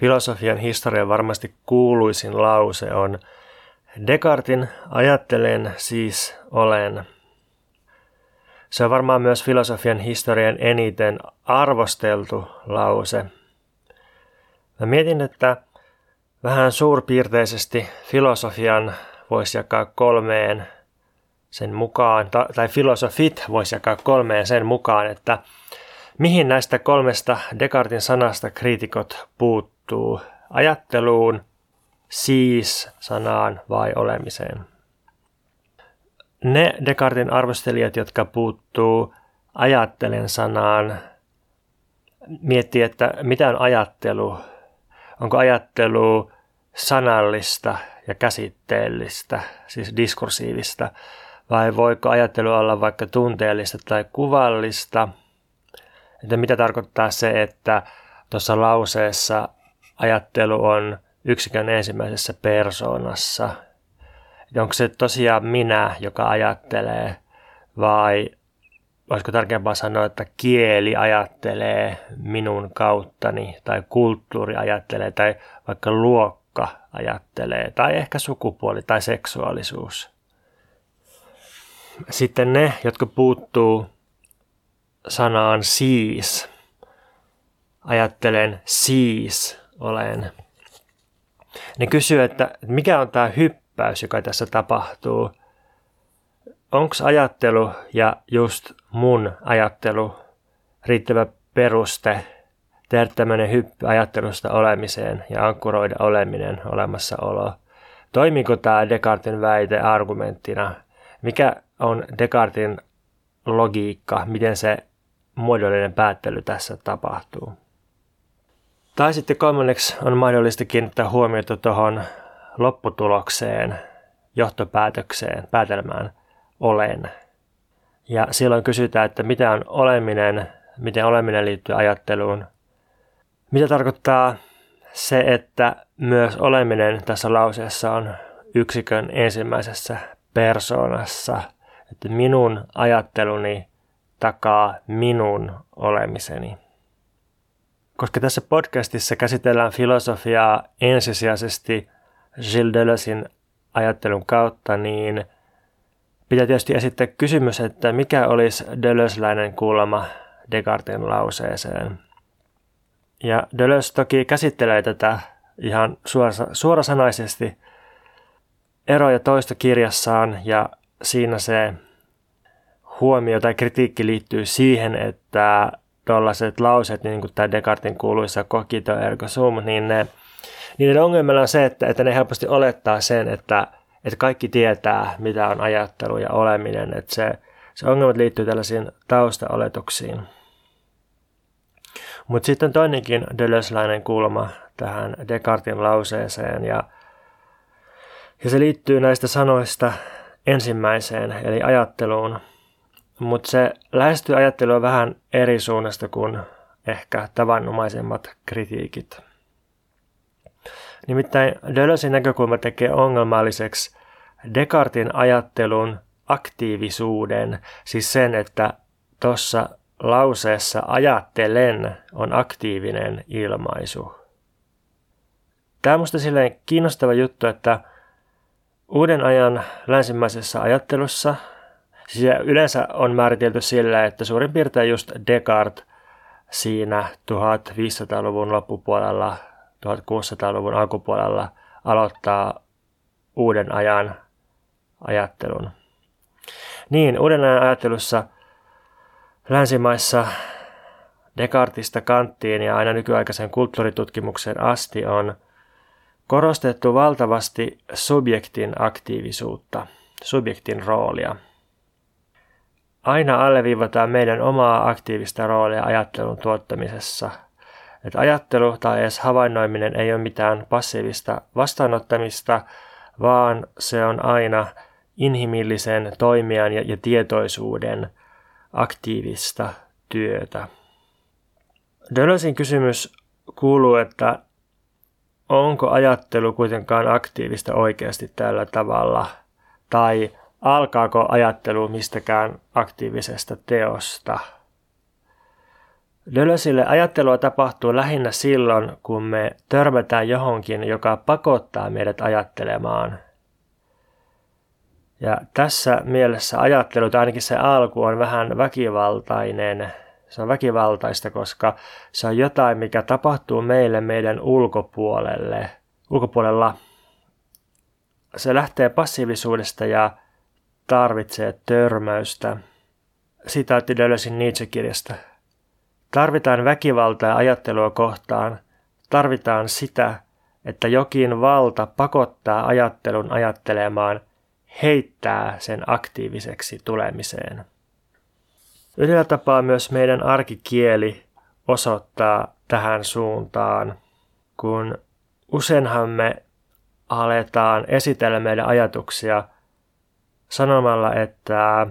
filosofian historian varmasti kuuluisin lause on Descartin ajattelen siis olen. Se on varmaan myös filosofian historian eniten arvosteltu lause. Mä mietin, että vähän suurpiirteisesti filosofian voisi jakaa kolmeen sen mukaan, tai filosofit voisi jakaa kolmeen sen mukaan, että mihin näistä kolmesta Descartin sanasta kriitikot puuttuu ajatteluun, siis sanaan vai olemiseen. Ne Descartin arvostelijat, jotka puuttuu ajattelen sanaan, miettii, että mitä on ajattelu. Onko ajattelu sanallista ja käsitteellistä, siis diskursiivista, vai voiko ajattelu olla vaikka tunteellista tai kuvallista? Että mitä tarkoittaa se, että tuossa lauseessa ajattelu on yksikön ensimmäisessä persoonassa. Onko se tosiaan minä, joka ajattelee, vai olisiko tärkeämpää sanoa, että kieli ajattelee minun kauttani, tai kulttuuri ajattelee, tai vaikka luokka ajattelee, tai ehkä sukupuoli tai seksuaalisuus. Sitten ne, jotka puuttuu sanaan siis, ajattelen siis olen. Ne kysyy, että mikä on tämä hyppäys, joka tässä tapahtuu. Onko ajattelu ja just mun ajattelu riittävä peruste tehdä tämmöinen hyppy ajattelusta olemiseen ja ankkuroida oleminen olemassaolo? Toimiiko tämä Descartin väite argumenttina? Mikä on Descartin logiikka, miten se muodollinen päättely tässä tapahtuu? Tai sitten kolmanneksi on mahdollista kiinnittää huomiota tuohon lopputulokseen, johtopäätökseen, päätelmään olen. Ja silloin kysytään, että mitä on oleminen, miten oleminen liittyy ajatteluun. Mitä tarkoittaa se, että myös oleminen tässä lauseessa on yksikön ensimmäisessä persoonassa, että minun ajatteluni takaa minun olemiseni. Koska tässä podcastissa käsitellään filosofiaa ensisijaisesti Gilles Deleuzein ajattelun kautta, niin pitää tietysti esittää kysymys, että mikä olisi Deleuzeläinen kuulema Descartin lauseeseen. Ja Deleuze toki käsittelee tätä ihan suorasanaisesti ero- ja toista kirjassaan, ja siinä se huomio tai kritiikki liittyy siihen, että tuollaiset lauseet, niin kuin tämä Descartin kuuluisa cogito ergo sum, niin ne, niiden ongelmalla on se, että, että ne helposti olettaa sen, että, että kaikki tietää, mitä on ajattelu ja oleminen. Että se, se ongelmat liittyy tällaisiin taustaoletuksiin. Mutta sitten toinenkin Deleuzeläinen kulma tähän Descartin lauseeseen ja, ja se liittyy näistä sanoista ensimmäiseen eli ajatteluun – mutta se lähestyy ajattelua vähän eri suunnasta kuin ehkä tavanomaisemmat kritiikit. Nimittäin Deleuzein näkökulma tekee ongelmalliseksi Descartin ajattelun aktiivisuuden, siis sen, että tuossa lauseessa ajattelen on aktiivinen ilmaisu. Tämä on minusta silleen kiinnostava juttu, että uuden ajan länsimaisessa ajattelussa – Siis yleensä on määritelty sillä, että suurin piirtein just Descartes siinä 1500-luvun loppupuolella, 1600-luvun alkupuolella aloittaa uuden ajan ajattelun. Niin, uuden ajan ajattelussa länsimaissa Descartista kanttiin ja aina nykyaikaisen kulttuuritutkimukseen asti on korostettu valtavasti subjektin aktiivisuutta, subjektin roolia – aina alleviivataan meidän omaa aktiivista roolia ajattelun tuottamisessa. Että ajattelu tai edes havainnoiminen ei ole mitään passiivista vastaanottamista, vaan se on aina inhimillisen toimijan ja, ja tietoisuuden aktiivista työtä. Deleuzein kysymys kuuluu, että onko ajattelu kuitenkaan aktiivista oikeasti tällä tavalla, tai alkaako ajattelu mistäkään aktiivisesta teosta. Dölösille ajattelua tapahtuu lähinnä silloin, kun me törmätään johonkin, joka pakottaa meidät ajattelemaan. Ja tässä mielessä ajattelu, tai ainakin se alku, on vähän väkivaltainen. Se on väkivaltaista, koska se on jotain, mikä tapahtuu meille meidän ulkopuolelle. Ulkopuolella se lähtee passiivisuudesta ja tarvitsee törmäystä. Sitaatti löysin Nietzsche-kirjasta. Tarvitaan väkivaltaa ajattelua kohtaan. Tarvitaan sitä, että jokin valta pakottaa ajattelun ajattelemaan, heittää sen aktiiviseksi tulemiseen. Yhdellä tapaa myös meidän arkikieli osoittaa tähän suuntaan, kun useinhan me aletaan esitellä meidän ajatuksia sanomalla, että,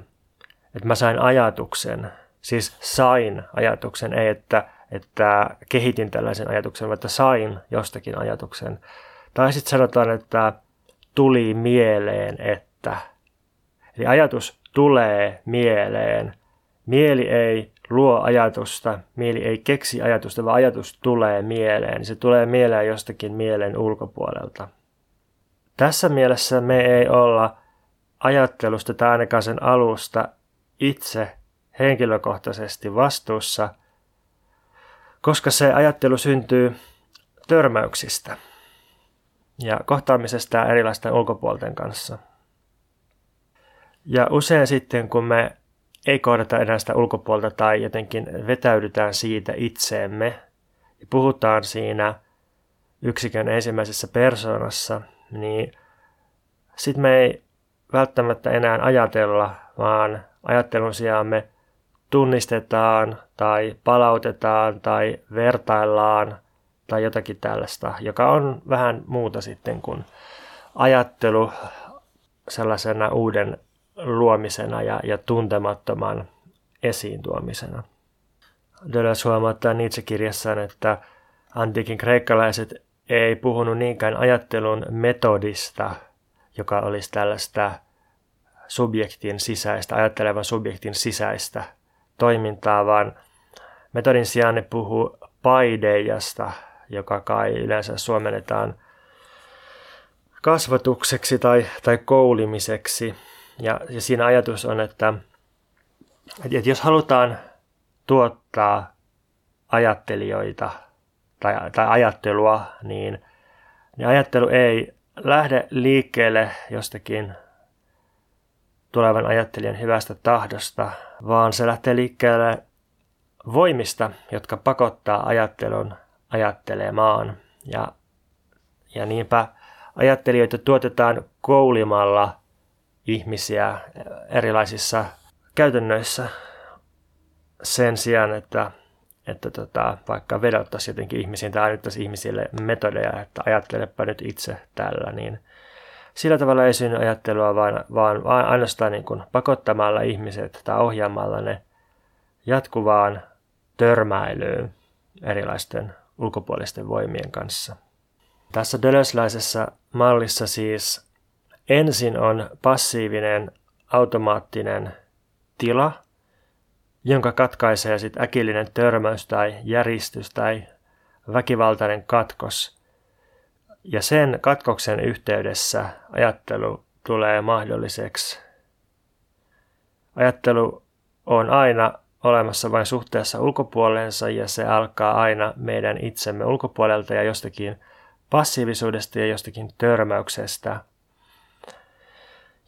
että mä sain ajatuksen. Siis sain ajatuksen, ei että, että kehitin tällaisen ajatuksen, vaan että sain jostakin ajatuksen. Tai sitten sanotaan, että tuli mieleen, että. Eli ajatus tulee mieleen. Mieli ei luo ajatusta, mieli ei keksi ajatusta, vaan ajatus tulee mieleen. Se tulee mieleen jostakin mielen ulkopuolelta. Tässä mielessä me ei olla ajattelusta tai ainakaan sen alusta itse henkilökohtaisesti vastuussa, koska se ajattelu syntyy törmäyksistä ja kohtaamisesta erilaisten ulkopuolten kanssa. Ja usein sitten, kun me ei kohdata enää sitä ulkopuolta tai jotenkin vetäydytään siitä itseemme ja puhutaan siinä yksikön ensimmäisessä persoonassa, niin sitten me ei välttämättä enää ajatella, vaan ajattelun sijaan me tunnistetaan tai palautetaan tai vertaillaan tai jotakin tällaista, joka on vähän muuta sitten kuin ajattelu sellaisena uuden luomisena ja, ja tuntemattoman esiin tuomisena. Deleuze huomauttaa Nietzsche-kirjassaan, että antiikin kreikkalaiset ei puhunut niinkään ajattelun metodista, joka olisi tällaista subjektin sisäistä, ajattelevan subjektin sisäistä toimintaa, vaan metodin sijaan ne puhuu paideijasta, joka kai yleensä suomennetaan kasvatukseksi tai, tai koulimiseksi. Ja, ja siinä ajatus on, että, että jos halutaan tuottaa ajattelijoita tai, tai ajattelua, niin, niin ajattelu ei lähde liikkeelle jostakin tulevan ajattelijan hyvästä tahdosta, vaan se lähtee liikkeelle voimista, jotka pakottaa ajattelun ajattelemaan. Ja, ja niinpä ajattelijoita tuotetaan koulimalla ihmisiä erilaisissa käytännöissä sen sijaan, että, että tota, vaikka vedottaisiin jotenkin ihmisiin tai annettaisiin ihmisille metodeja, että ajattelepa nyt itse tällä, niin sillä tavalla ei synny ajattelua, vaan, vaan ainoastaan niin kuin pakottamalla ihmiset tai ohjaamalla ne jatkuvaan törmäilyyn erilaisten ulkopuolisten voimien kanssa. Tässä dölösläisessä mallissa siis ensin on passiivinen automaattinen tila, jonka katkaisee sitten äkillinen törmäys tai järistys tai väkivaltainen katkos. Ja sen katkoksen yhteydessä ajattelu tulee mahdolliseksi. Ajattelu on aina olemassa vain suhteessa ulkopuoleensa ja se alkaa aina meidän itsemme ulkopuolelta ja jostakin passiivisuudesta ja jostakin törmäyksestä.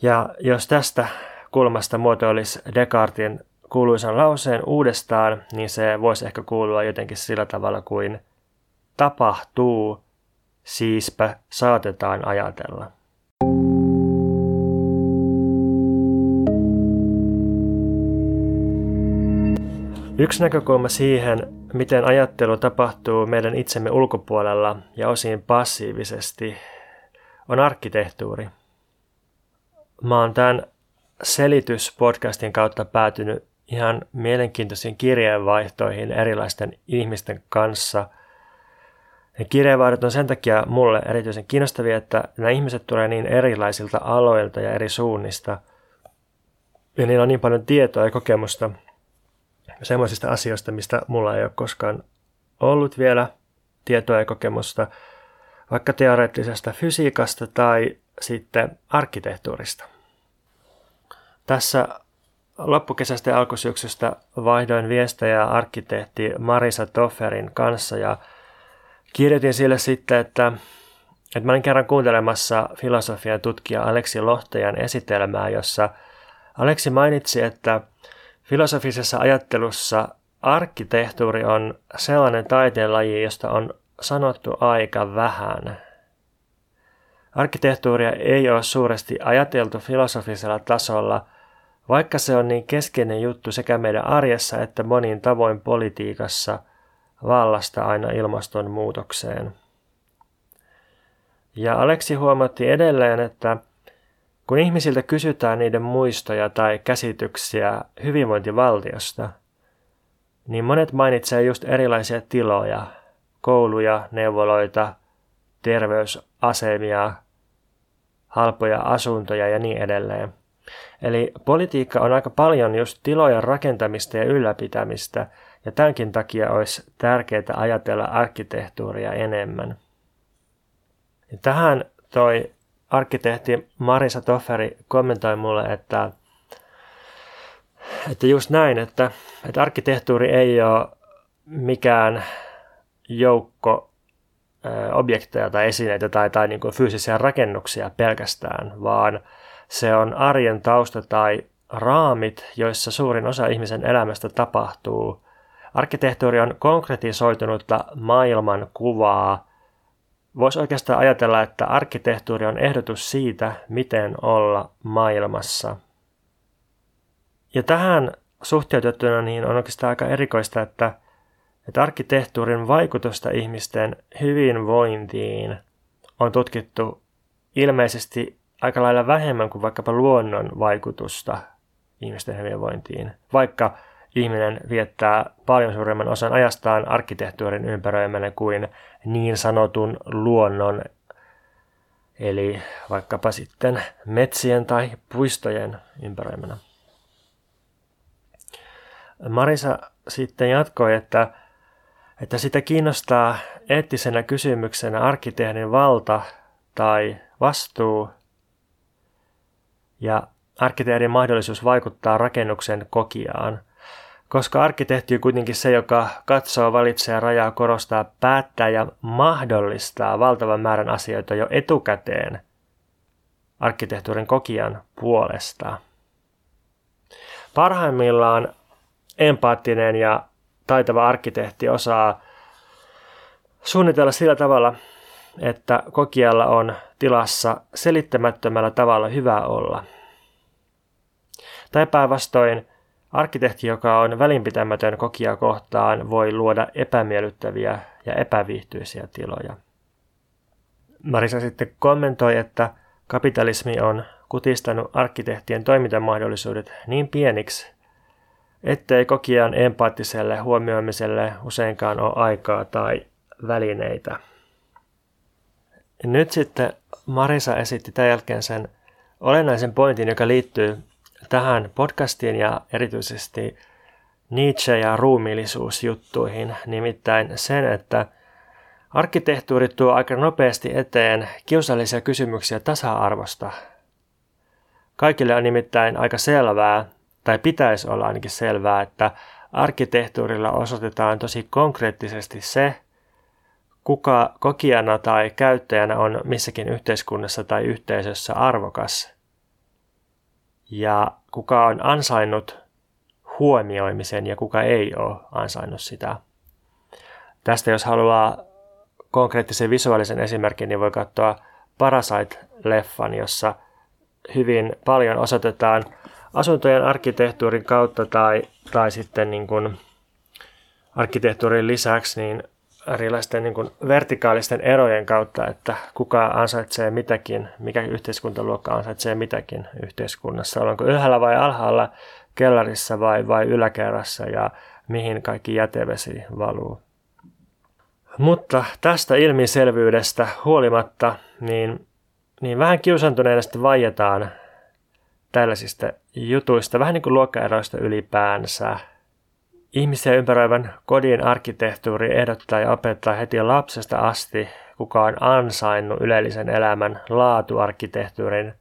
Ja jos tästä kulmasta muotoilisi Descartin kuuluisan lauseen uudestaan, niin se voisi ehkä kuulua jotenkin sillä tavalla kuin tapahtuu, siispä saatetaan ajatella. Yksi näkökulma siihen, miten ajattelu tapahtuu meidän itsemme ulkopuolella ja osin passiivisesti, on arkkitehtuuri. Mä oon tämän selityspodcastin kautta päätynyt ihan mielenkiintoisiin kirjeenvaihtoihin erilaisten ihmisten kanssa. Ne kirjeenvaihdot on sen takia mulle erityisen kiinnostavia, että nämä ihmiset tulee niin erilaisilta aloilta ja eri suunnista. Ja niillä on niin paljon tietoa ja kokemusta – semmoisista asioista, mistä mulla ei ole koskaan ollut vielä tietoa ja kokemusta, vaikka teoreettisesta fysiikasta tai sitten arkkitehtuurista. Tässä loppukesästä ja alkusyksystä vaihdoin viestejä arkkitehti Marisa Tofferin kanssa ja kirjoitin sille sitten, että, että mä olin kerran kuuntelemassa filosofian tutkija Aleksi Lohtajan esitelmää, jossa Aleksi mainitsi, että filosofisessa ajattelussa arkkitehtuuri on sellainen taiteenlaji, josta on sanottu aika vähän. Arkkitehtuuria ei ole suuresti ajateltu filosofisella tasolla – vaikka se on niin keskeinen juttu sekä meidän arjessa että monin tavoin politiikassa vallasta aina ilmastonmuutokseen. Ja Aleksi huomatti edelleen, että kun ihmisiltä kysytään niiden muistoja tai käsityksiä hyvinvointivaltiosta, niin monet mainitsevat just erilaisia tiloja, kouluja, neuvoloita, terveysasemia, halpoja asuntoja ja niin edelleen. Eli politiikka on aika paljon just tilojen rakentamista ja ylläpitämistä, ja tämänkin takia olisi tärkeää ajatella arkkitehtuuria enemmän. Ja tähän toi arkkitehti Marisa Tofferi kommentoi mulle, että, että just näin, että, että arkkitehtuuri ei ole mikään joukko objekteja tai esineitä tai, tai niin kuin fyysisiä rakennuksia pelkästään, vaan – se on arjen tausta tai raamit, joissa suurin osa ihmisen elämästä tapahtuu. Arkkitehtuuri on konkretisoitunutta maailman kuvaa. Voisi oikeastaan ajatella, että arkkitehtuuri on ehdotus siitä, miten olla maailmassa. Ja tähän suhteutettuna niin on oikeastaan aika erikoista, että, että arkkitehtuurin vaikutusta ihmisten hyvinvointiin on tutkittu ilmeisesti aika lailla vähemmän kuin vaikkapa luonnon vaikutusta ihmisten hyvinvointiin, vaikka ihminen viettää paljon suuremman osan ajastaan arkkitehtuurin ympäröimänä kuin niin sanotun luonnon, eli vaikkapa sitten metsien tai puistojen ympäröimänä. Marisa sitten jatkoi, että, että sitä kiinnostaa eettisenä kysymyksenä arkkitehdin valta tai vastuu – ja arkkitehdin mahdollisuus vaikuttaa rakennuksen kokiaan. Koska arkkitehti on kuitenkin se, joka katsoo, valitsee rajaa, korostaa, päättää ja mahdollistaa valtavan määrän asioita jo etukäteen arkkitehtuurin kokijan puolesta. Parhaimmillaan empaattinen ja taitava arkkitehti osaa suunnitella sillä tavalla, että kokijalla on tilassa selittämättömällä tavalla hyvä olla. Tai päinvastoin, arkkitehti, joka on välinpitämätön kokija kohtaan, voi luoda epämiellyttäviä ja epäviihtyisiä tiloja. Marisa sitten kommentoi, että kapitalismi on kutistanut arkkitehtien toimintamahdollisuudet niin pieniksi, ettei kokijan empaattiselle huomioimiselle useinkaan ole aikaa tai välineitä. Nyt sitten Marisa esitti tämän jälkeen sen olennaisen pointin, joka liittyy tähän podcastiin ja erityisesti Nietzsche- ja ruumiillisuusjuttuihin, nimittäin sen, että arkkitehtuuri tuo aika nopeasti eteen kiusallisia kysymyksiä tasa-arvosta. Kaikille on nimittäin aika selvää, tai pitäisi olla ainakin selvää, että arkkitehtuurilla osoitetaan tosi konkreettisesti se, kuka kokijana tai käyttäjänä on missäkin yhteiskunnassa tai yhteisössä arvokas ja kuka on ansainnut huomioimisen ja kuka ei ole ansainnut sitä. Tästä jos haluaa konkreettisen visuaalisen esimerkin, niin voi katsoa Parasite-leffan, jossa hyvin paljon osoitetaan asuntojen arkkitehtuurin kautta tai, tai sitten niin kuin arkkitehtuurin lisäksi niin erilaisten niin kuin vertikaalisten erojen kautta, että kuka ansaitsee mitäkin, mikä yhteiskuntaluokka ansaitsee mitäkin yhteiskunnassa. Ollaanko ylhäällä vai alhaalla, kellarissa vai, vai yläkerrassa ja mihin kaikki jätevesi valuu. Mutta tästä ilmiselvyydestä huolimatta, niin, niin vähän kiusantuneena sitten vaietaan tällaisista jutuista, vähän niin kuin luokkaeroista ylipäänsä. Ihmisiä ympäröivän kodin arkkitehtuuri ehdottaa ja opettaa heti lapsesta asti, kuka on ansainnut ylellisen elämän laatuarkkitehtuurin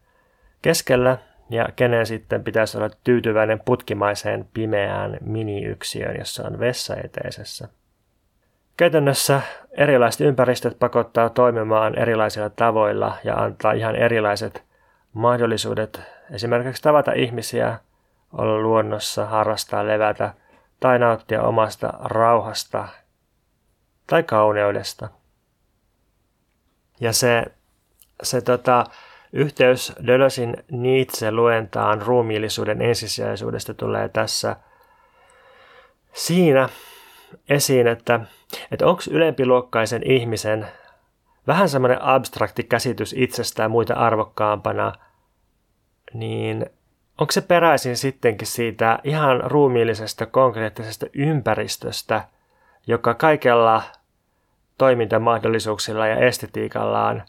keskellä ja kenen sitten pitäisi olla tyytyväinen putkimaiseen pimeään miniyksiöön, jossa on vessa eteisessä. Käytännössä erilaiset ympäristöt pakottaa toimimaan erilaisilla tavoilla ja antaa ihan erilaiset mahdollisuudet esimerkiksi tavata ihmisiä, olla luonnossa, harrastaa, levätä tai nauttia omasta rauhasta tai kauneudesta. Ja se, se tota, yhteys Dölösin Nietzsche-luentaan ruumiillisuuden ensisijaisuudesta tulee tässä siinä esiin, että, että onko ylempiluokkaisen ihmisen vähän semmoinen abstrakti käsitys itsestään muita arvokkaampana, niin onko se peräisin sittenkin siitä ihan ruumiillisesta konkreettisesta ympäristöstä, joka kaikella toimintamahdollisuuksilla ja estetiikallaan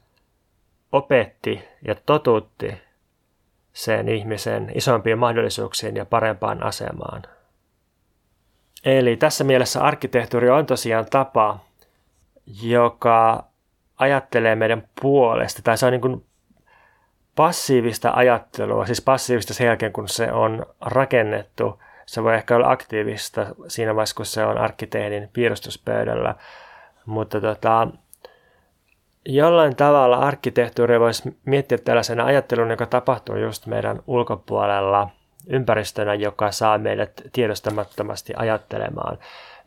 opetti ja totutti sen ihmisen isompiin mahdollisuuksiin ja parempaan asemaan. Eli tässä mielessä arkkitehtuuri on tosiaan tapa, joka ajattelee meidän puolesta, tai se on niin kuin passiivista ajattelua, siis passiivista sen jälkeen, kun se on rakennettu. Se voi ehkä olla aktiivista siinä vaiheessa, kun se on arkkitehdin piirustuspöydällä, mutta tota, jollain tavalla arkkitehtuuri voisi miettiä tällaisena ajattelun, joka tapahtuu just meidän ulkopuolella ympäristönä, joka saa meidät tiedostamattomasti ajattelemaan.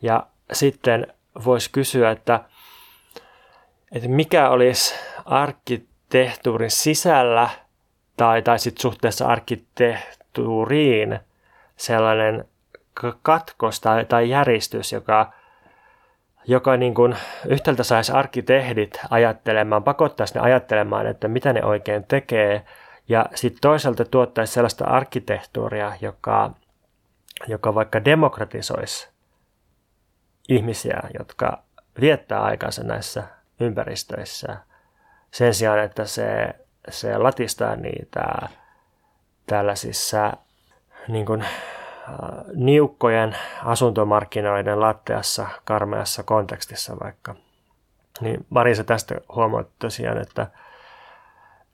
Ja sitten voisi kysyä, että, että mikä olisi arkkitehtuurin sisällä tai, tai sitten suhteessa arkkitehtuuriin sellainen katkos tai, tai järjestys, joka joka niin kuin yhtäältä saisi arkkitehdit ajattelemaan, pakottaisi ne ajattelemaan, että mitä ne oikein tekee, ja sitten toisaalta tuottaisi sellaista arkkitehtuuria, joka, joka vaikka demokratisoisi ihmisiä, jotka viettää aikansa näissä ympäristöissä, sen sijaan, että se, se latistaa niitä tällaisissa niin kuin, niukkojen asuntomarkkinoiden latteassa, karmeassa kontekstissa vaikka. Niin Marisa tästä huomaat tosiaan, että,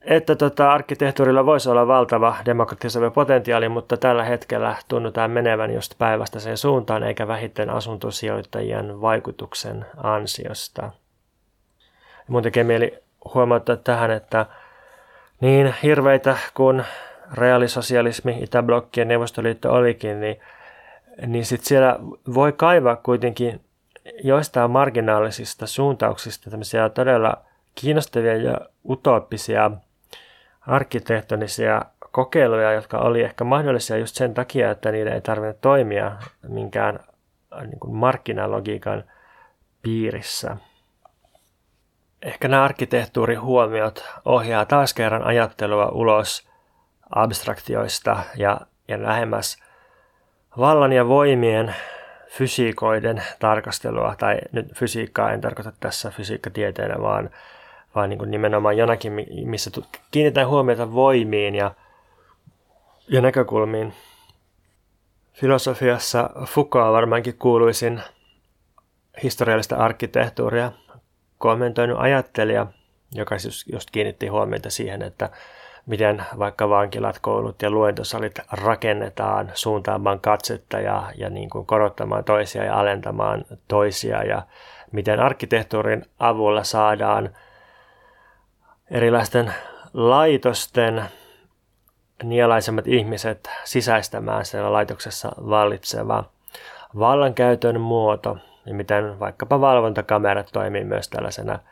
että tota, arkkitehtuurilla voisi olla valtava demokratisoiva potentiaali, mutta tällä hetkellä tunnutaan menevän just päivästä sen suuntaan, eikä vähiten asuntosijoittajien vaikutuksen ansiosta. Mun tekee mieli huomauttaa tähän, että niin hirveitä kuin reaalisosialismi, Itäblokki ja Neuvostoliitto olikin, niin, niin sitten siellä voi kaivaa kuitenkin joistain marginaalisista suuntauksista tämmöisiä todella kiinnostavia ja utooppisia arkkitehtonisia kokeiluja, jotka oli ehkä mahdollisia just sen takia, että niiden ei tarvitse toimia minkään niin kuin markkinalogiikan piirissä. Ehkä nämä arkkitehtuurihuomiot ohjaa taas kerran ajattelua ulos abstraktioista ja, ja lähemmäs vallan ja voimien fysiikoiden tarkastelua, tai nyt fysiikkaa en tarkoita tässä fysiikkatieteenä, vaan, vaan niin nimenomaan jonakin, missä kiinnitetään huomiota voimiin ja, ja näkökulmiin. Filosofiassa Foucault varmaankin kuuluisin historiallista arkkitehtuuria kommentoinut ajattelija, joka siis just kiinnitti huomiota siihen, että miten vaikka vankilat, koulut ja luentosalit rakennetaan suuntaamaan katsetta ja, ja niin kuin korottamaan toisia ja alentamaan toisia ja miten arkkitehtuurin avulla saadaan erilaisten laitosten nielaisemmat ihmiset sisäistämään siellä laitoksessa vallitseva vallankäytön muoto ja miten vaikkapa valvontakamerat toimii myös tällaisena –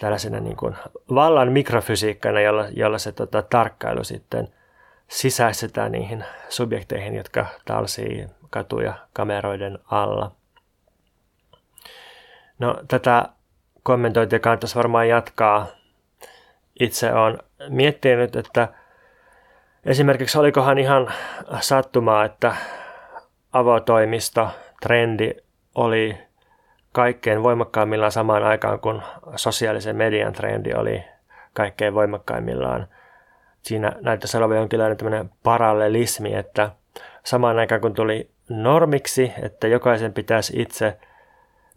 tällaisena niin kuin vallan mikrofysiikkana, jolla, jolla se tota, tarkkailu sitten sisäistetään niihin subjekteihin, jotka talsii katuja kameroiden alla. No, tätä kommentointia kannattaisi varmaan jatkaa. Itse olen miettinyt, että esimerkiksi olikohan ihan sattumaa, että avotoimisto trendi oli kaikkein voimakkaimmillaan samaan aikaan, kun sosiaalisen median trendi oli kaikkein voimakkaimmillaan. Siinä näyttäisi olevan jonkinlainen tämmöinen parallelismi, että samaan aikaan kun tuli normiksi, että jokaisen pitäisi itse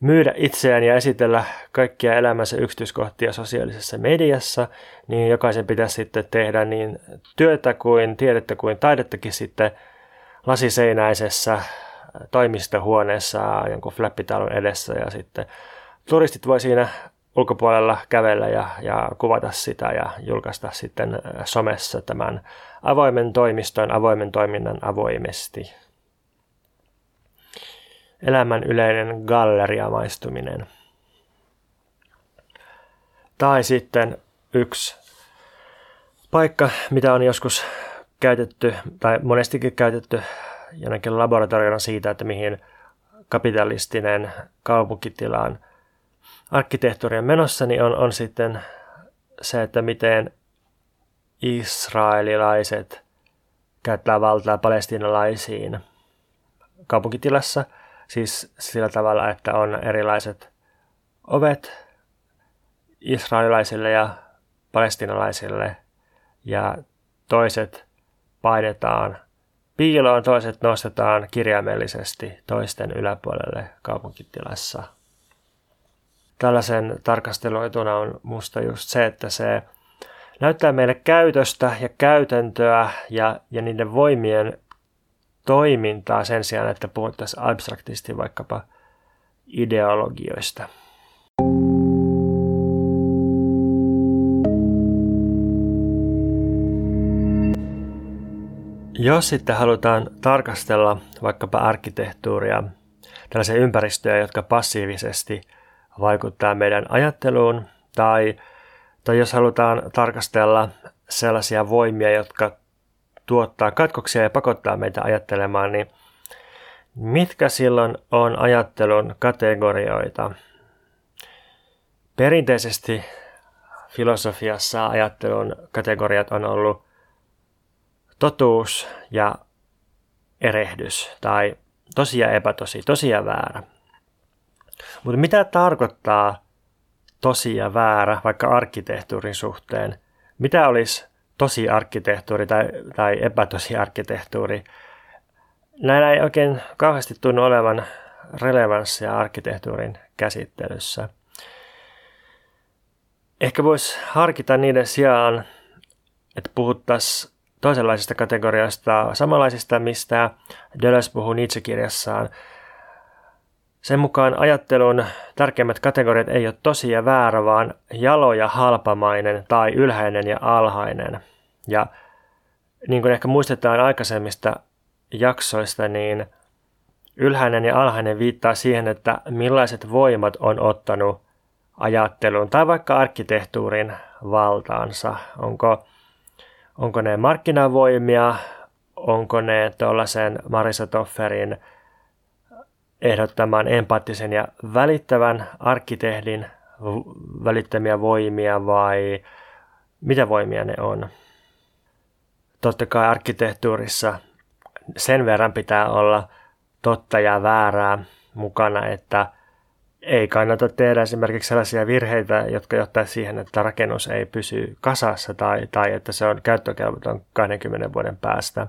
myydä itseään ja esitellä kaikkia elämänsä yksityiskohtia sosiaalisessa mediassa, niin jokaisen pitäisi sitten tehdä niin työtä kuin tiedettä kuin taidettakin sitten lasiseinäisessä toimistohuoneessa jonkun flappitalon edessä ja sitten turistit voi siinä ulkopuolella kävellä ja, ja kuvata sitä ja julkaista sitten somessa tämän avoimen toimiston, avoimen toiminnan avoimesti. Elämän yleinen galleriamaistuminen. Tai sitten yksi paikka, mitä on joskus käytetty tai monestikin käytetty jonnekin laboratoriona siitä, että mihin kapitalistinen kaupunkitilaan arkkitehtuuri on menossa, niin on, on sitten se, että miten israelilaiset käyttää valtaa palestinalaisiin kaupunkitilassa. Siis sillä tavalla, että on erilaiset ovet israelilaisille ja palestinalaisille ja toiset painetaan piiloon, toiset nostetaan kirjaimellisesti toisten yläpuolelle kaupunkitilassa. Tällaisen tarkasteluetuna on musta just se, että se näyttää meille käytöstä ja käytäntöä ja, ja niiden voimien toimintaa sen sijaan, että puhuttaisiin abstraktisti vaikkapa ideologioista. Jos sitten halutaan tarkastella vaikkapa arkkitehtuuria, tällaisia ympäristöjä, jotka passiivisesti vaikuttaa meidän ajatteluun, tai, tai jos halutaan tarkastella sellaisia voimia, jotka tuottaa katkoksia ja pakottaa meitä ajattelemaan, niin mitkä silloin on ajattelun kategorioita? Perinteisesti filosofiassa ajattelun kategoriat on ollut totuus ja erehdys tai tosi ja epätosi, tosi ja väärä. Mutta mitä tarkoittaa tosi ja väärä vaikka arkkitehtuurin suhteen? Mitä olisi tosi arkkitehtuuri tai, tai epätosi arkkitehtuuri? Näillä ei oikein kauheasti tunnu olevan relevanssia arkkitehtuurin käsittelyssä. Ehkä voisi harkita niiden sijaan, että puhuttaisiin toisenlaisista kategoriasta, samanlaisista, mistä Deleuze puhuu Nietzsche-kirjassaan. Sen mukaan ajattelun tärkeimmät kategoriat ei ole tosi ja väärä, vaan jalo ja halpamainen tai ylhäinen ja alhainen. Ja niin kuin ehkä muistetaan aikaisemmista jaksoista, niin ylhäinen ja alhainen viittaa siihen, että millaiset voimat on ottanut ajattelun tai vaikka arkkitehtuurin valtaansa. Onko onko ne markkinavoimia, onko ne tuollaisen Marisa Tofferin ehdottaman empaattisen ja välittävän arkkitehdin välittämiä voimia vai mitä voimia ne on. Totta kai arkkitehtuurissa sen verran pitää olla totta ja väärää mukana, että ei kannata tehdä esimerkiksi sellaisia virheitä, jotka johtaa siihen, että rakennus ei pysy kasassa tai, tai että se on käyttökelvoton 20 vuoden päästä.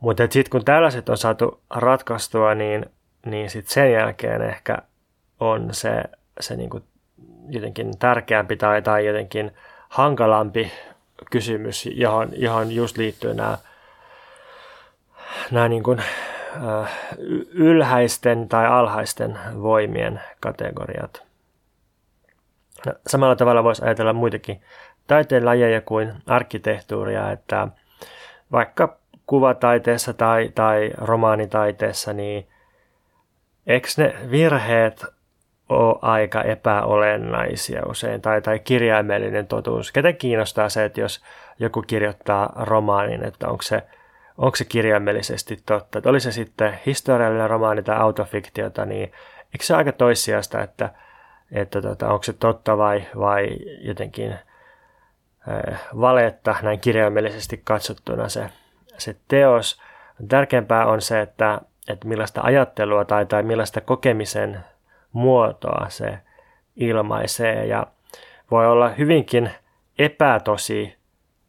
Mutta sitten kun tällaiset on saatu ratkaistua, niin, niin sit sen jälkeen ehkä on se, se niinku jotenkin tärkeämpi tai, tai jotenkin hankalampi kysymys, johon, johon just liittyy nämä, niin kuin ylhäisten tai alhaisten voimien kategoriat. No, samalla tavalla voisi ajatella muitakin taiteen lajeja kuin arkkitehtuuria, että vaikka kuvataiteessa tai, tai romaanitaiteessa, niin eikö ne virheet ole aika epäolennaisia usein, tai, tai kirjaimellinen totuus. Ketä kiinnostaa se, että jos joku kirjoittaa romaanin, että onko se onko se kirjaimellisesti totta. Että oli se sitten historiallinen romaani tai autofiktiota, niin eikö se aika toissijasta, että, että tota, onko se totta vai, vai jotenkin äh, valetta näin kirjaimellisesti katsottuna se, se teos. Tärkeämpää on se, että, että millaista ajattelua tai, tai millaista kokemisen muotoa se ilmaisee ja voi olla hyvinkin epätosi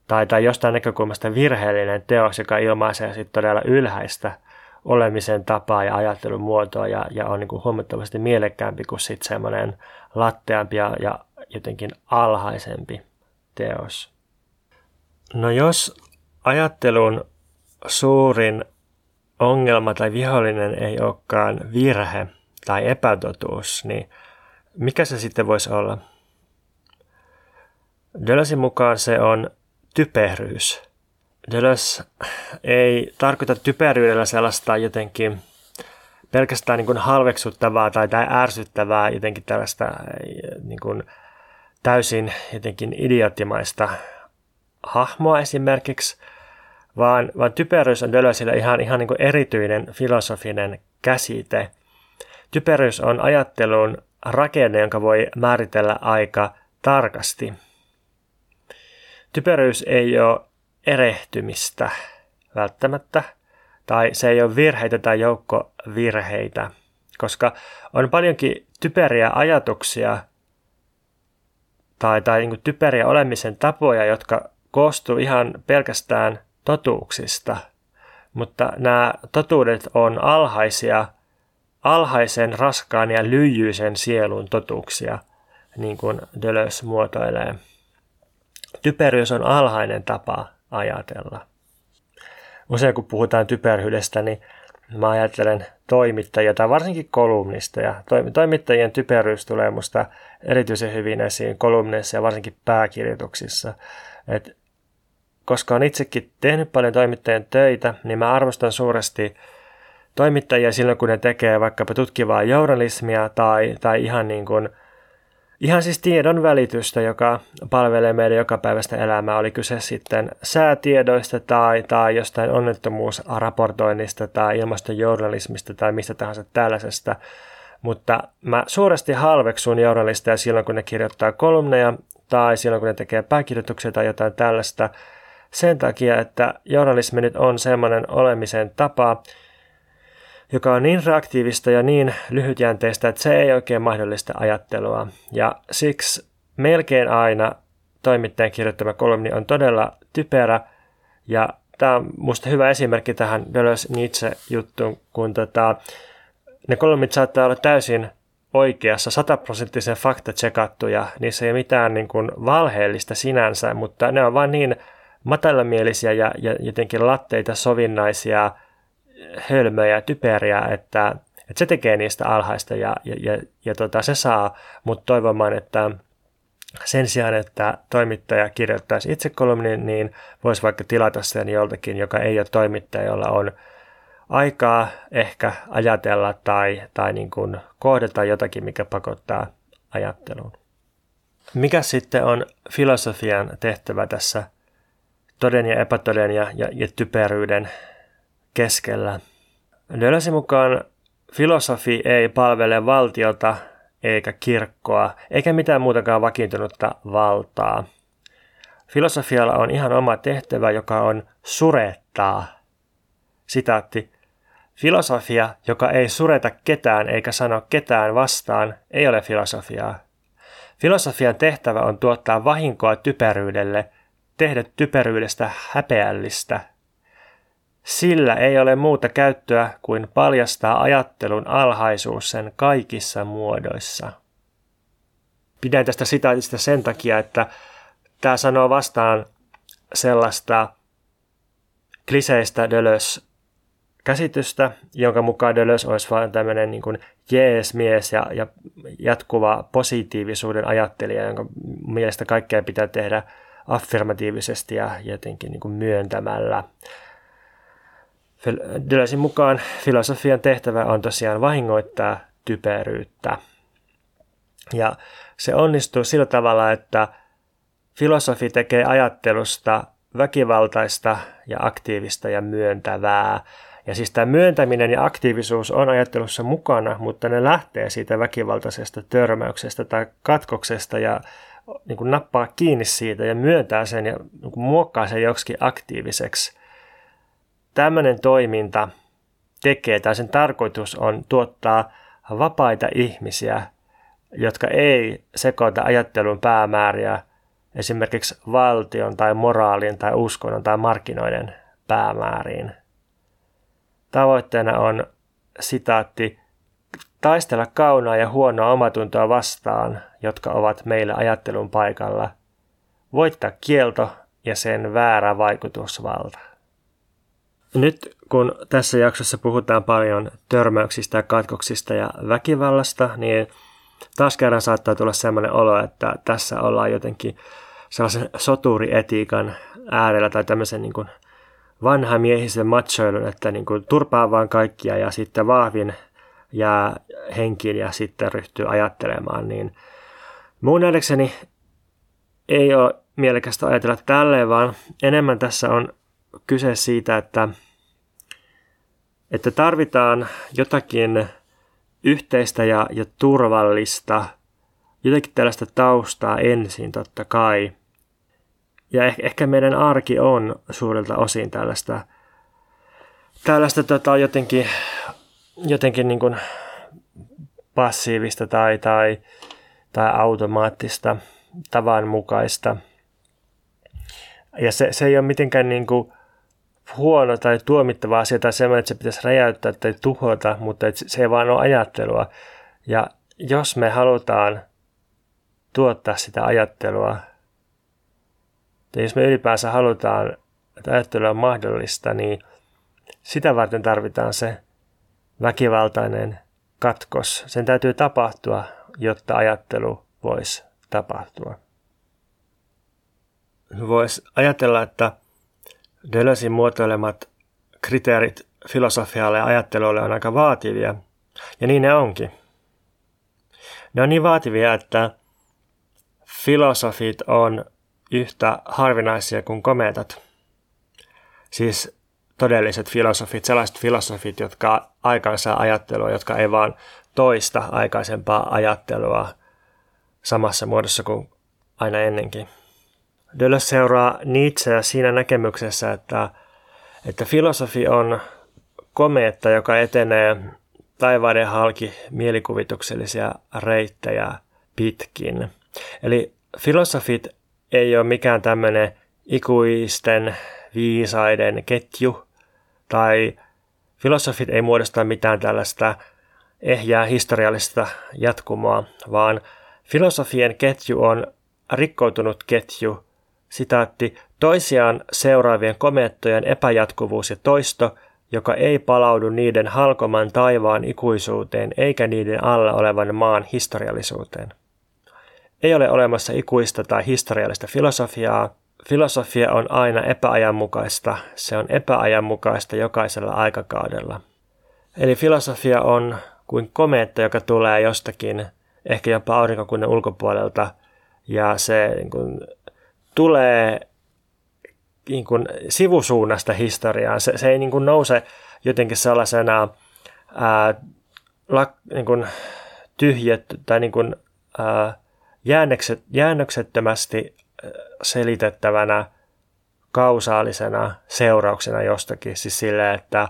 tai, tai jostain näkökulmasta virheellinen teos, joka ilmaisee sitten todella ylhäistä olemisen tapaa ja ajattelun muotoa ja, ja on niin kuin huomattavasti mielekkäämpi kuin sitten semmoinen latteampi ja, ja jotenkin alhaisempi teos. No jos ajattelun suurin ongelma tai vihollinen ei olekaan virhe tai epätotuus, niin mikä se sitten voisi olla? Deleuzin mukaan se on typeryys. Deleuze ei tarkoita typeryydellä sellaista jotenkin pelkästään niin kuin halveksuttavaa tai, tai ärsyttävää jotenkin tällaista niin kuin täysin jotenkin idioottimaista hahmoa esimerkiksi, vaan, vaan typeryys on Deleuzelle ihan, ihan niin kuin erityinen filosofinen käsite. Typeryys on ajattelun rakenne, jonka voi määritellä aika tarkasti. Typeryys ei ole erehtymistä välttämättä, tai se ei ole virheitä tai joukko virheitä, koska on paljonkin typeriä ajatuksia tai, tai niin typeriä olemisen tapoja, jotka koostuu ihan pelkästään totuuksista, mutta nämä totuudet on alhaisia, alhaisen, raskaan ja lyijyisen sielun totuuksia, niin kuin Deleuze muotoilee. Typeryys on alhainen tapa ajatella. Usein kun puhutaan typerhyydestä, niin mä ajattelen toimittajia tai varsinkin kolumnisteja. Toimittajien typeryys tulee musta erityisen hyvin esiin kolumneissa ja varsinkin pääkirjoituksissa. Et koska olen itsekin tehnyt paljon toimittajien töitä, niin mä arvostan suuresti toimittajia silloin, kun ne tekee vaikkapa tutkivaa journalismia tai, tai ihan niin kuin – Ihan siis tiedon välitystä, joka palvelee meidän jokapäiväistä elämää, oli kyse sitten säätiedoista tai, tai jostain onnettomuusraportoinnista tai ilmastojournalismista tai mistä tahansa tällaisesta. Mutta mä suuresti halveksun journalisteja silloin, kun ne kirjoittaa kolumneja tai silloin, kun ne tekee pääkirjoituksia tai jotain tällaista. Sen takia, että journalismi nyt on semmoinen olemisen tapa, joka on niin reaktiivista ja niin lyhytjänteistä, että se ei oikein mahdollista ajattelua. Ja siksi melkein aina toimittajan kirjoittama kolumni on todella typerä. Ja tämä on minusta hyvä esimerkki tähän Deleuze-Nietzsche-juttuun, kun tota, ne kolumnit saattaa olla täysin oikeassa, sataprosenttisen fakta tsekattuja, niissä ei ole mitään niin kuin valheellista sinänsä, mutta ne on vain niin matalamielisiä ja, ja jotenkin latteita sovinnaisia – hölmöjä ja typeriä, että, että se tekee niistä alhaista ja, ja, ja, ja tota, se saa mut toivomaan, että sen sijaan, että toimittaja kirjoittaisi itse kolumnin, niin voisi vaikka tilata sen joltakin, joka ei ole toimittaja, jolla on aikaa ehkä ajatella tai, tai niin kuin kohdata jotakin, mikä pakottaa ajatteluun. Mikä sitten on filosofian tehtävä tässä toden ja epätoden ja, ja, ja typeryyden keskellä. Deleuze mukaan filosofi ei palvele valtiota eikä kirkkoa, eikä mitään muutakaan vakiintunutta valtaa. Filosofialla on ihan oma tehtävä, joka on surettaa. Sitaatti. Filosofia, joka ei sureta ketään eikä sano ketään vastaan, ei ole filosofiaa. Filosofian tehtävä on tuottaa vahinkoa typeryydelle, tehdä typeryydestä häpeällistä – sillä ei ole muuta käyttöä kuin paljastaa ajattelun alhaisuus sen kaikissa muodoissa. Pidän tästä sitaatista sen takia, että tämä sanoo vastaan sellaista kliseistä Deleuze käsitystä, jonka mukaan Deleuze olisi vain tämmöinen niin kuin jees-mies ja, ja jatkuva positiivisuuden ajattelija, jonka mielestä kaikkea pitää tehdä affirmatiivisesti ja jotenkin niin kuin myöntämällä. Deleuzein mukaan filosofian tehtävä on tosiaan vahingoittaa typeryyttä. Ja se onnistuu sillä tavalla, että filosofi tekee ajattelusta väkivaltaista ja aktiivista ja myöntävää. Ja siis tämä myöntäminen ja aktiivisuus on ajattelussa mukana, mutta ne lähtee siitä väkivaltaisesta törmäyksestä tai katkoksesta ja niin kuin nappaa kiinni siitä ja myöntää sen ja niin kuin muokkaa sen joksikin aktiiviseksi tämmöinen toiminta tekee, tai sen tarkoitus on tuottaa vapaita ihmisiä, jotka ei sekoita ajattelun päämääriä, esimerkiksi valtion tai moraalin tai uskonnon tai markkinoiden päämääriin. Tavoitteena on, sitaatti, taistella kaunaa ja huonoa omatuntoa vastaan, jotka ovat meille ajattelun paikalla, voittaa kielto ja sen väärä vaikutusvalta. Nyt kun tässä jaksossa puhutaan paljon törmäyksistä, katkoksista ja väkivallasta, niin taas kerran saattaa tulla sellainen olo, että tässä ollaan jotenkin sellaisen soturietiikan äärellä tai tämmöisen niin kuin vanha miehisen machoilun, että niin kuin turpaa vaan kaikkia ja sitten vahvin jää henkiin ja sitten ryhtyy ajattelemaan, niin mun nähdäkseni ei ole mielekästä ajatella tälleen, vaan enemmän tässä on kyse siitä, että, että tarvitaan jotakin yhteistä ja, ja turvallista, jotenkin tällaista taustaa ensin totta kai. Ja ehkä, ehkä meidän arki on suurelta osin tällaista, tällaista tota, jotenkin, jotenkin niin kuin passiivista tai, tai, tai automaattista, tavanmukaista. Ja se, se ei ole mitenkään niin kuin huono tai tuomittava asia tai semmoinen, että se pitäisi räjäyttää tai tuhota, mutta se ei vaan ole ajattelua. Ja jos me halutaan tuottaa sitä ajattelua, ja jos me ylipäänsä halutaan, että ajattelu on mahdollista, niin sitä varten tarvitaan se väkivaltainen katkos. Sen täytyy tapahtua, jotta ajattelu voisi tapahtua. Voisi ajatella, että Deleuzein muotoilemat kriteerit filosofialle ja ajattelulle on aika vaativia, ja niin ne onkin. Ne on niin vaativia, että filosofit on yhtä harvinaisia kuin kometat. Siis todelliset filosofit, sellaiset filosofit, jotka aikansa ajattelua, jotka ei vaan toista aikaisempaa ajattelua samassa muodossa kuin aina ennenkin. Deleuze seuraa Nietzscheä siinä näkemyksessä, että, että filosofi on komeetta, joka etenee taivaiden halki mielikuvituksellisia reittejä pitkin. Eli filosofit ei ole mikään tämmöinen ikuisten viisaiden ketju, tai filosofit ei muodosta mitään tällaista ehjää historiallista jatkumoa, vaan filosofien ketju on rikkoutunut ketju, sitaatti, toisiaan seuraavien komettojen epäjatkuvuus ja toisto, joka ei palaudu niiden halkoman taivaan ikuisuuteen eikä niiden alla olevan maan historiallisuuteen. Ei ole olemassa ikuista tai historiallista filosofiaa. Filosofia on aina epäajanmukaista. Se on epäajanmukaista jokaisella aikakaudella. Eli filosofia on kuin komeetta, joka tulee jostakin, ehkä jopa aurinkokunnan ulkopuolelta, ja se niin kuin, tulee niin kuin, sivusuunnasta historiaan. Se, se ei niin kuin, nouse jotenkin sellaisena ää, la, niin kuin, tyhjät tai niin kuin, ää, jäännökset, jäännöksettömästi selitettävänä kausaalisena seurauksena jostakin. Siis sille, että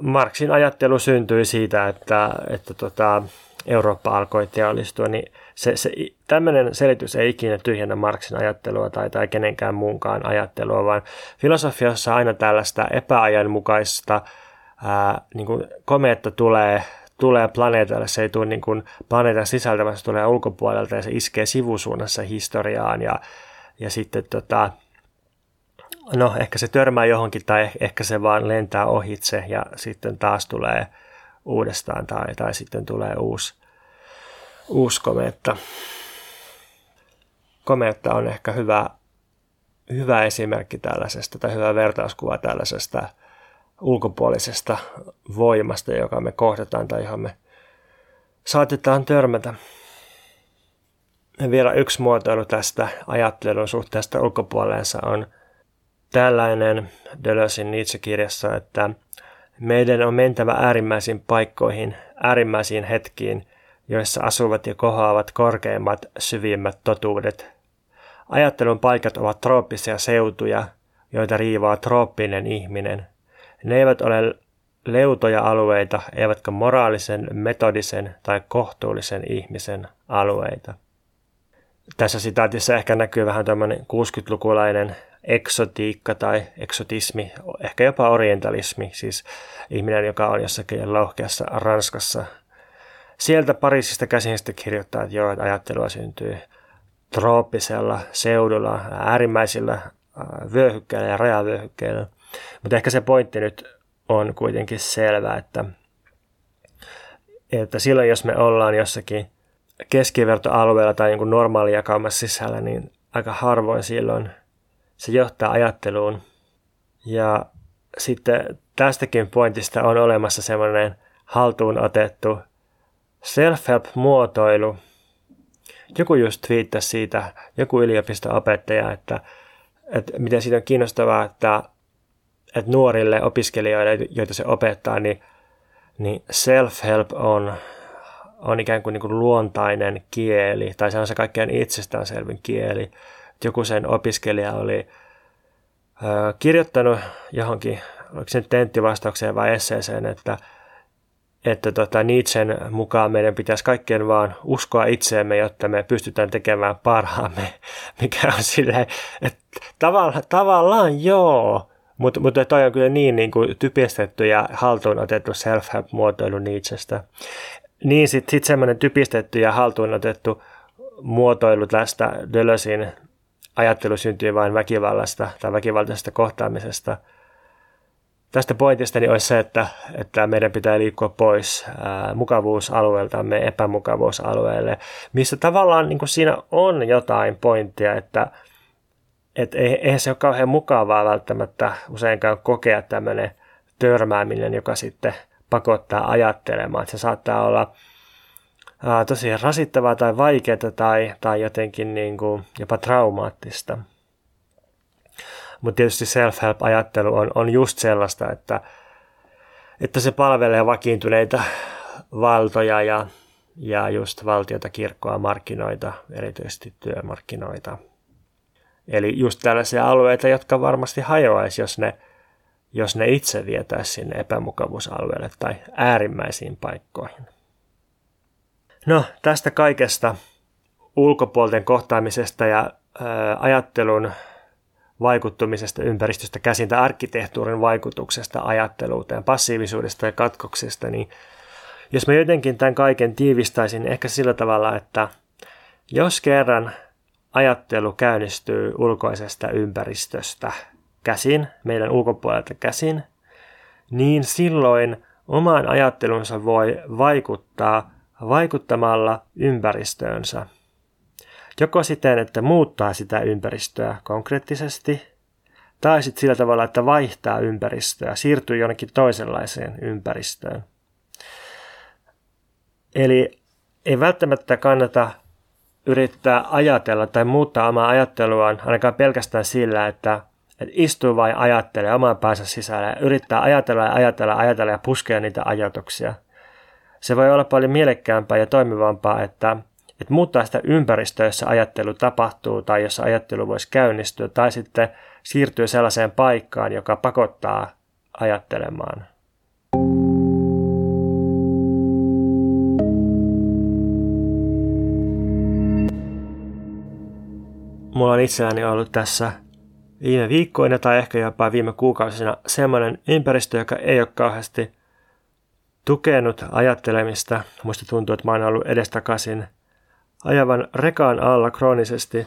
Marksin ajattelu syntyi siitä, että, että tota, Eurooppa alkoi teollistua, niin se, se, tämmöinen selitys ei ikinä tyhjennä Marksin ajattelua tai, tai kenenkään muunkaan ajattelua, vaan filosofiassa aina tällaista epäajanmukaista, ää, niin kuin komeetta tulee tulee planeetalle, se ei tule niin kuin planeetan sisältä, vaan se tulee ulkopuolelta ja se iskee sivusuunnassa historiaan ja, ja sitten tota, no ehkä se törmää johonkin tai ehkä se vaan lentää ohitse ja sitten taas tulee uudestaan tai, tai sitten tulee uusi, uusi komeetta. On ehkä hyvä, hyvä esimerkki tällaisesta tai hyvä vertauskuva tällaisesta ulkopuolisesta voimasta, joka me kohdataan tai johon me saatetaan törmätä. Ja vielä yksi muotoilu tästä ajattelun suhteesta ulkopuoleensa on tällainen Deleuzein Nietzsche-kirjassa, että meidän on mentävä äärimmäisiin paikkoihin, äärimmäisiin hetkiin, joissa asuvat ja kohoavat korkeimmat, syvimmät totuudet. Ajattelun paikat ovat trooppisia seutuja, joita riivaa trooppinen ihminen – ne eivät ole leutoja alueita, eivätkä moraalisen, metodisen tai kohtuullisen ihmisen alueita. Tässä sitaatissa ehkä näkyy vähän tämmöinen 60-lukulainen eksotiikka tai eksotismi, ehkä jopa orientalismi, siis ihminen, joka on jossakin louhkeassa Ranskassa. Sieltä Pariisista käsin sitten kirjoittaa, että joo, että ajattelua syntyy trooppisella seudulla, äärimmäisillä äh, vyöhykkeillä ja rajavyöhykkeillä. Mutta ehkä se pointti nyt on kuitenkin selvä, että, että silloin jos me ollaan jossakin keskivertoalueella tai niin normaalijakaumassa sisällä, niin aika harvoin silloin se johtaa ajatteluun. Ja sitten tästäkin pointista on olemassa semmoinen haltuun otettu self-help-muotoilu. Joku just twiittasi siitä, joku yliopisto-opettaja, että, että miten siitä on kiinnostavaa, että, että nuorille opiskelijoille, joita se opettaa, niin, niin self-help on on ikään kuin, niin kuin luontainen kieli, tai se on se kaikkein itsestäänselvin kieli. Joku sen opiskelija oli ö, kirjoittanut johonkin, oliko se nyt tenttivastaukseen vai esseeseen, että, että tota Nietzschen mukaan meidän pitäisi kaikkien vaan uskoa itseemme, jotta me pystytään tekemään parhaamme, mikä on silleen, että tavallaan, tavallaan joo, mutta, mutta toi on kyllä niin, niin kuin typistetty ja haltuun otettu self-help-muotoilu Nietzschestä. Niin, sitten sit semmoinen typistetty ja haltuun otettu muotoilu tästä Dölösin ajattelu syntyy vain väkivallasta tai väkivaltaisesta kohtaamisesta. Tästä pointista niin olisi se, että, että meidän pitää liikkua pois mukavuusalueeltamme epämukavuusalueelle, missä tavallaan niin siinä on jotain pointtia, että et eihän se ole kauhean mukavaa välttämättä useinkaan kokea tämmöinen törmääminen, joka sitten – pakottaa ajattelemaan. Se saattaa olla ää, tosi rasittavaa tai vaikeaa tai, tai jotenkin niin kuin jopa traumaattista. Mutta tietysti self-help-ajattelu on, on just sellaista, että, että se palvelee vakiintuneita valtoja ja, ja just valtiota, kirkkoa, markkinoita, erityisesti työmarkkinoita. Eli just tällaisia alueita, jotka varmasti hajoaisi, jos ne jos ne itse vietäisi sinne epämukavuusalueelle tai äärimmäisiin paikkoihin. No, tästä kaikesta ulkopuolten kohtaamisesta ja ää, ajattelun vaikuttumisesta ympäristöstä käsin tai arkkitehtuurin vaikutuksesta ajatteluuteen, passiivisuudesta ja katkoksesta, niin jos mä jotenkin tämän kaiken tiivistäisin niin ehkä sillä tavalla, että jos kerran ajattelu käynnistyy ulkoisesta ympäristöstä, käsin, meidän ulkopuolelta käsin, niin silloin omaan ajattelunsa voi vaikuttaa vaikuttamalla ympäristöönsä. Joko siten, että muuttaa sitä ympäristöä konkreettisesti, tai sitten sillä tavalla, että vaihtaa ympäristöä, siirtyy jonnekin toisenlaiseen ympäristöön. Eli ei välttämättä kannata yrittää ajatella tai muuttaa omaa ajatteluaan ainakaan pelkästään sillä, että että istuu vain ajattelee oman päänsä sisällä ja yrittää ajatella ja ajatella, ajatella ja puskea niitä ajatuksia. Se voi olla paljon mielekkäämpää ja toimivampaa, että, että muuttaa sitä ympäristöä, jossa ajattelu tapahtuu tai jossa ajattelu voisi käynnistyä tai sitten siirtyy sellaiseen paikkaan, joka pakottaa ajattelemaan. Mulla on itselläni ollut tässä viime viikkoina tai ehkä jopa viime kuukausina semmoinen ympäristö, joka ei ole kauheasti tukenut ajattelemista. Muista tuntuu, että mä oon ollut edestakaisin ajavan rekaan alla kroonisesti.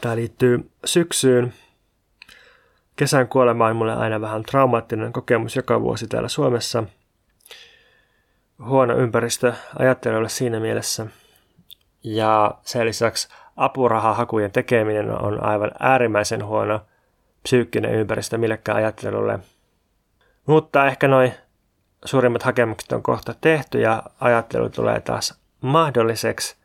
Tämä liittyy syksyyn. Kesän kuolema on mulle aina vähän traumaattinen kokemus joka vuosi täällä Suomessa. Huono ympäristö ajattelijoille siinä mielessä. Ja sen lisäksi apurahahakujen tekeminen on aivan äärimmäisen huono psyykkinen ympäristö millekään ajattelulle. Mutta ehkä noin suurimmat hakemukset on kohta tehty ja ajattelu tulee taas mahdolliseksi.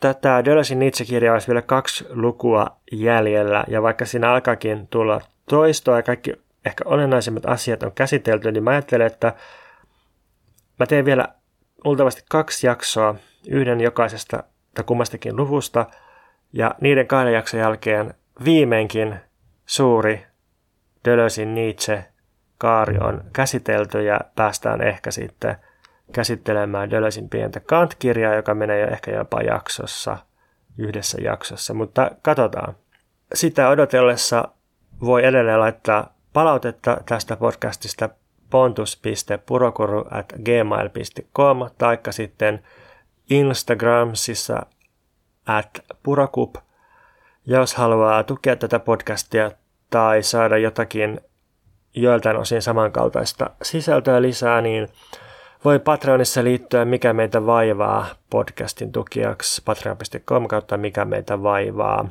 Tätä Dölösin itsekirjaa olisi vielä kaksi lukua jäljellä ja vaikka siinä alkaakin tulla toistoa ja kaikki ehkä olennaisimmat asiat on käsitelty, niin mä ajattelen, että mä teen vielä luultavasti kaksi jaksoa, yhden jokaisesta tai kummastakin luvusta, ja niiden kahden jakson jälkeen viimeinkin suuri Dölösin Nietzsche kaari on käsitelty ja päästään ehkä sitten käsittelemään Dölösin pientä Kant-kirjaa, joka menee jo ehkä jopa jaksossa, yhdessä jaksossa, mutta katsotaan. Sitä odotellessa voi edelleen laittaa palautetta tästä podcastista pontus.purokuru at gmail.com taikka sitten Instagramsissa at purokup. Jos haluaa tukea tätä podcastia tai saada jotakin joiltain osin samankaltaista sisältöä lisää, niin voi Patreonissa liittyä Mikä meitä vaivaa podcastin tukijaksi patreon.com kautta Mikä meitä vaivaa.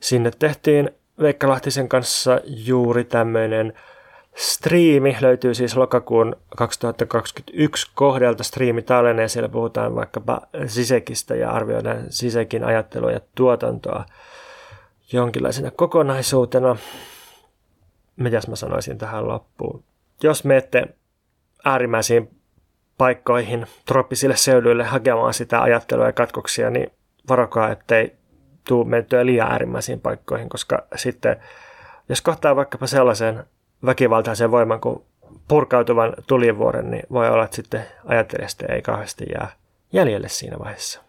Sinne tehtiin Veikka Lahtisen kanssa juuri tämmöinen striimi. Löytyy siis lokakuun 2021 kohdelta striimitallenne ja siellä puhutaan vaikkapa Sisekistä ja arvioidaan Sisekin ajattelua ja tuotantoa jonkinlaisena kokonaisuutena. Mitäs mä sanoisin tähän loppuun? Jos menette äärimmäisiin paikkoihin, trooppisille seuduille hakemaan sitä ajattelua ja katkoksia, niin varokaa, ettei tuu mentyä liian äärimmäisiin paikkoihin, koska sitten jos kohtaa vaikkapa sellaisen väkivaltaisen voiman kuin purkautuvan tulivuoren, niin voi olla, että sitten ajattelijasta ei kauheasti jää jäljelle siinä vaiheessa.